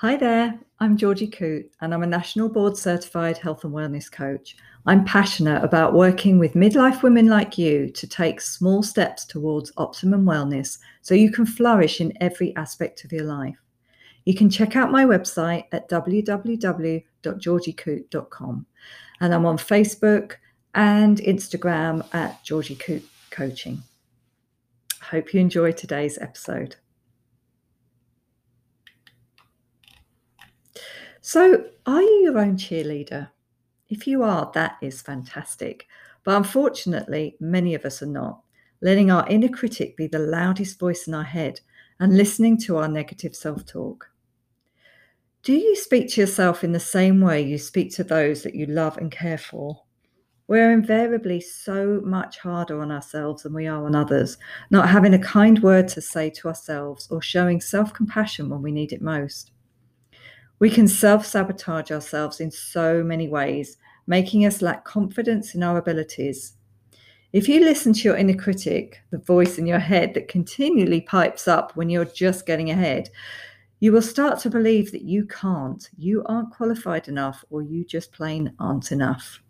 Hi there, I'm Georgie Coote, and I'm a National Board Certified Health and Wellness Coach. I'm passionate about working with midlife women like you to take small steps towards optimum wellness so you can flourish in every aspect of your life. You can check out my website at www.georgiecoote.com, and I'm on Facebook and Instagram at Georgie Coote Coaching. Hope you enjoy today's episode. So, are you your own cheerleader? If you are, that is fantastic. But unfortunately, many of us are not, letting our inner critic be the loudest voice in our head and listening to our negative self talk. Do you speak to yourself in the same way you speak to those that you love and care for? We're invariably so much harder on ourselves than we are on others, not having a kind word to say to ourselves or showing self compassion when we need it most. We can self sabotage ourselves in so many ways, making us lack confidence in our abilities. If you listen to your inner critic, the voice in your head that continually pipes up when you're just getting ahead, you will start to believe that you can't, you aren't qualified enough, or you just plain aren't enough.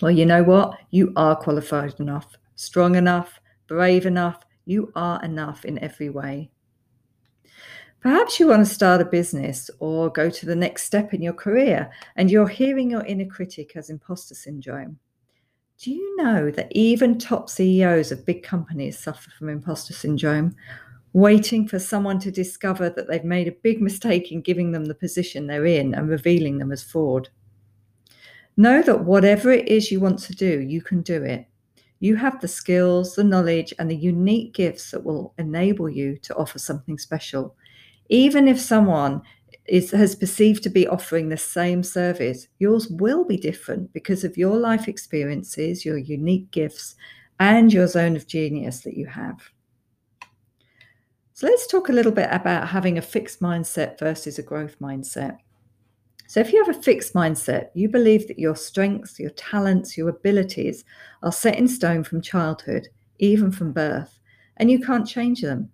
Well, you know what? You are qualified enough, strong enough, brave enough. You are enough in every way. Perhaps you want to start a business or go to the next step in your career and you're hearing your inner critic as imposter syndrome. Do you know that even top CEOs of big companies suffer from imposter syndrome, waiting for someone to discover that they've made a big mistake in giving them the position they're in and revealing them as fraud? Know that whatever it is you want to do, you can do it. You have the skills, the knowledge, and the unique gifts that will enable you to offer something special even if someone is, has perceived to be offering the same service, yours will be different because of your life experiences, your unique gifts, and your zone of genius that you have. So let's talk a little bit about having a fixed mindset versus a growth mindset. So, if you have a fixed mindset, you believe that your strengths, your talents, your abilities are set in stone from childhood, even from birth, and you can't change them.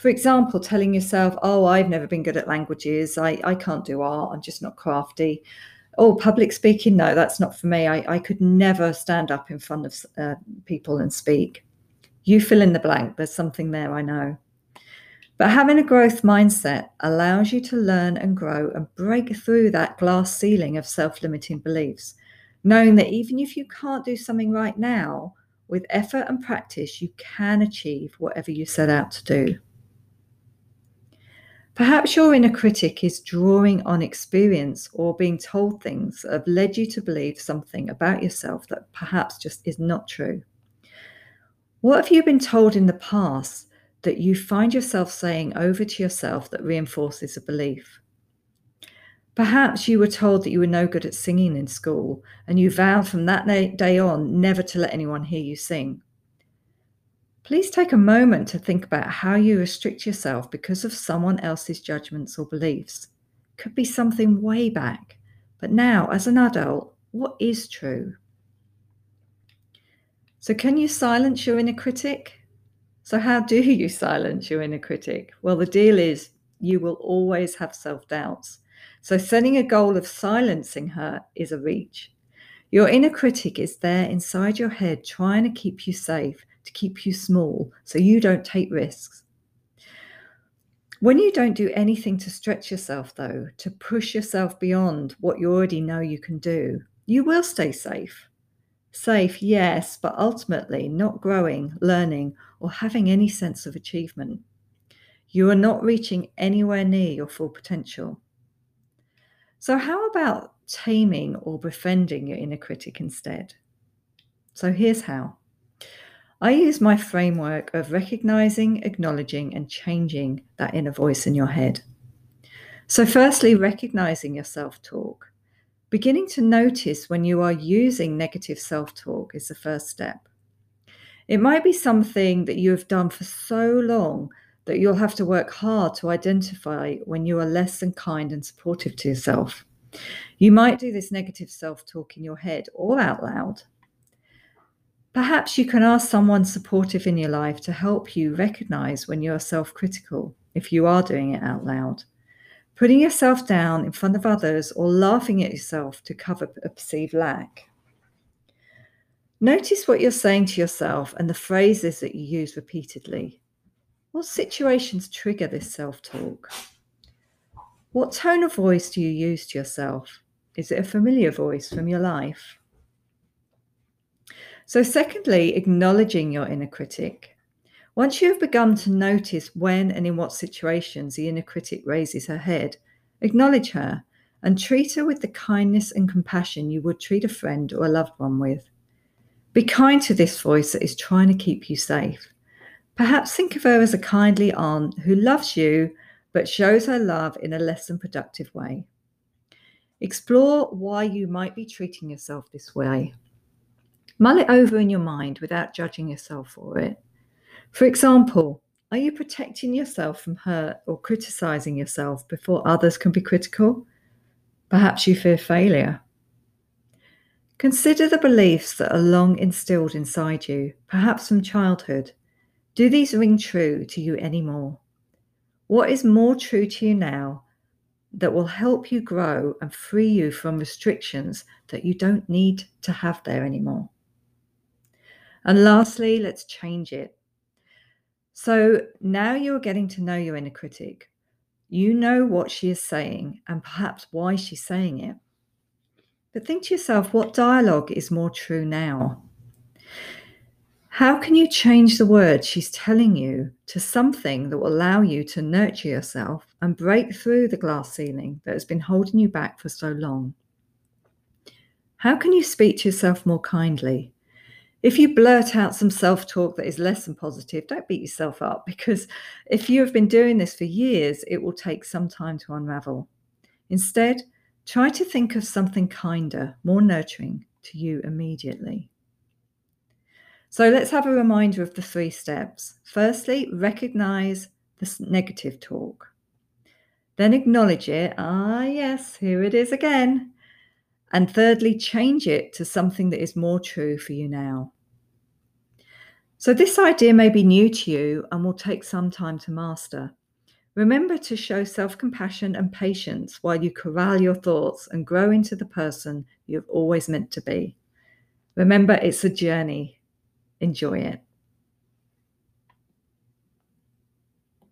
For example, telling yourself, oh, I've never been good at languages, I, I can't do art, I'm just not crafty. Oh, public speaking, no, that's not for me. I, I could never stand up in front of uh, people and speak. You fill in the blank, there's something there, I know. But having a growth mindset allows you to learn and grow and break through that glass ceiling of self limiting beliefs, knowing that even if you can't do something right now, with effort and practice, you can achieve whatever you set out to do. Perhaps your inner critic is drawing on experience or being told things that have led you to believe something about yourself that perhaps just is not true. What have you been told in the past that you find yourself saying over to yourself that reinforces a belief? Perhaps you were told that you were no good at singing in school and you vowed from that day on never to let anyone hear you sing. Please take a moment to think about how you restrict yourself because of someone else's judgments or beliefs. Could be something way back, but now, as an adult, what is true? So, can you silence your inner critic? So, how do you silence your inner critic? Well, the deal is you will always have self doubts. So, setting a goal of silencing her is a reach. Your inner critic is there inside your head trying to keep you safe to keep you small so you don't take risks. When you don't do anything to stretch yourself, though, to push yourself beyond what you already know you can do, you will stay safe. Safe, yes, but ultimately not growing, learning, or having any sense of achievement. You are not reaching anywhere near your full potential. So, how about taming or befriending your inner critic instead? So, here's how. I use my framework of recognizing, acknowledging, and changing that inner voice in your head. So, firstly, recognizing your self talk. Beginning to notice when you are using negative self talk is the first step. It might be something that you have done for so long that you'll have to work hard to identify when you are less than kind and supportive to yourself. You might do this negative self talk in your head or out loud. Perhaps you can ask someone supportive in your life to help you recognize when you're self critical, if you are doing it out loud. putting yourself down in front of others, or laughing at yourself to cover a perceived lack. Notice what you're saying to yourself and the phrases that you use repeatedly. What situations trigger this self talk? What tone of voice do you use to yourself? Is it a familiar voice from your life? So, secondly, acknowledging your inner critic. Once you have begun to notice when and in what situations the inner critic raises her head, acknowledge her and treat her with the kindness and compassion you would treat a friend or a loved one with. Be kind to this voice that is trying to keep you safe. Perhaps think of her as a kindly aunt who loves you but shows her love in a less than productive way. Explore why you might be treating yourself this way. Mull it over in your mind without judging yourself for it. For example, are you protecting yourself from hurt or criticizing yourself before others can be critical? Perhaps you fear failure. Consider the beliefs that are long instilled inside you, perhaps from childhood. Do these ring true to you anymore? What is more true to you now that will help you grow and free you from restrictions that you don't need to have there anymore? And lastly, let's change it. So now you're getting to know your inner critic. You know what she is saying and perhaps why she's saying it. But think to yourself, what dialogue is more true now? How can you change the words she's telling you to something that will allow you to nurture yourself and break through the glass ceiling that has been holding you back for so long? How can you speak to yourself more kindly? If you blurt out some self talk that is less than positive, don't beat yourself up because if you have been doing this for years, it will take some time to unravel. Instead, Try to think of something kinder, more nurturing to you immediately. So let's have a reminder of the three steps. Firstly, recognize the negative talk. Then acknowledge it. Ah, yes, here it is again. And thirdly, change it to something that is more true for you now. So, this idea may be new to you and will take some time to master. Remember to show self compassion and patience while you corral your thoughts and grow into the person you've always meant to be. Remember, it's a journey. Enjoy it.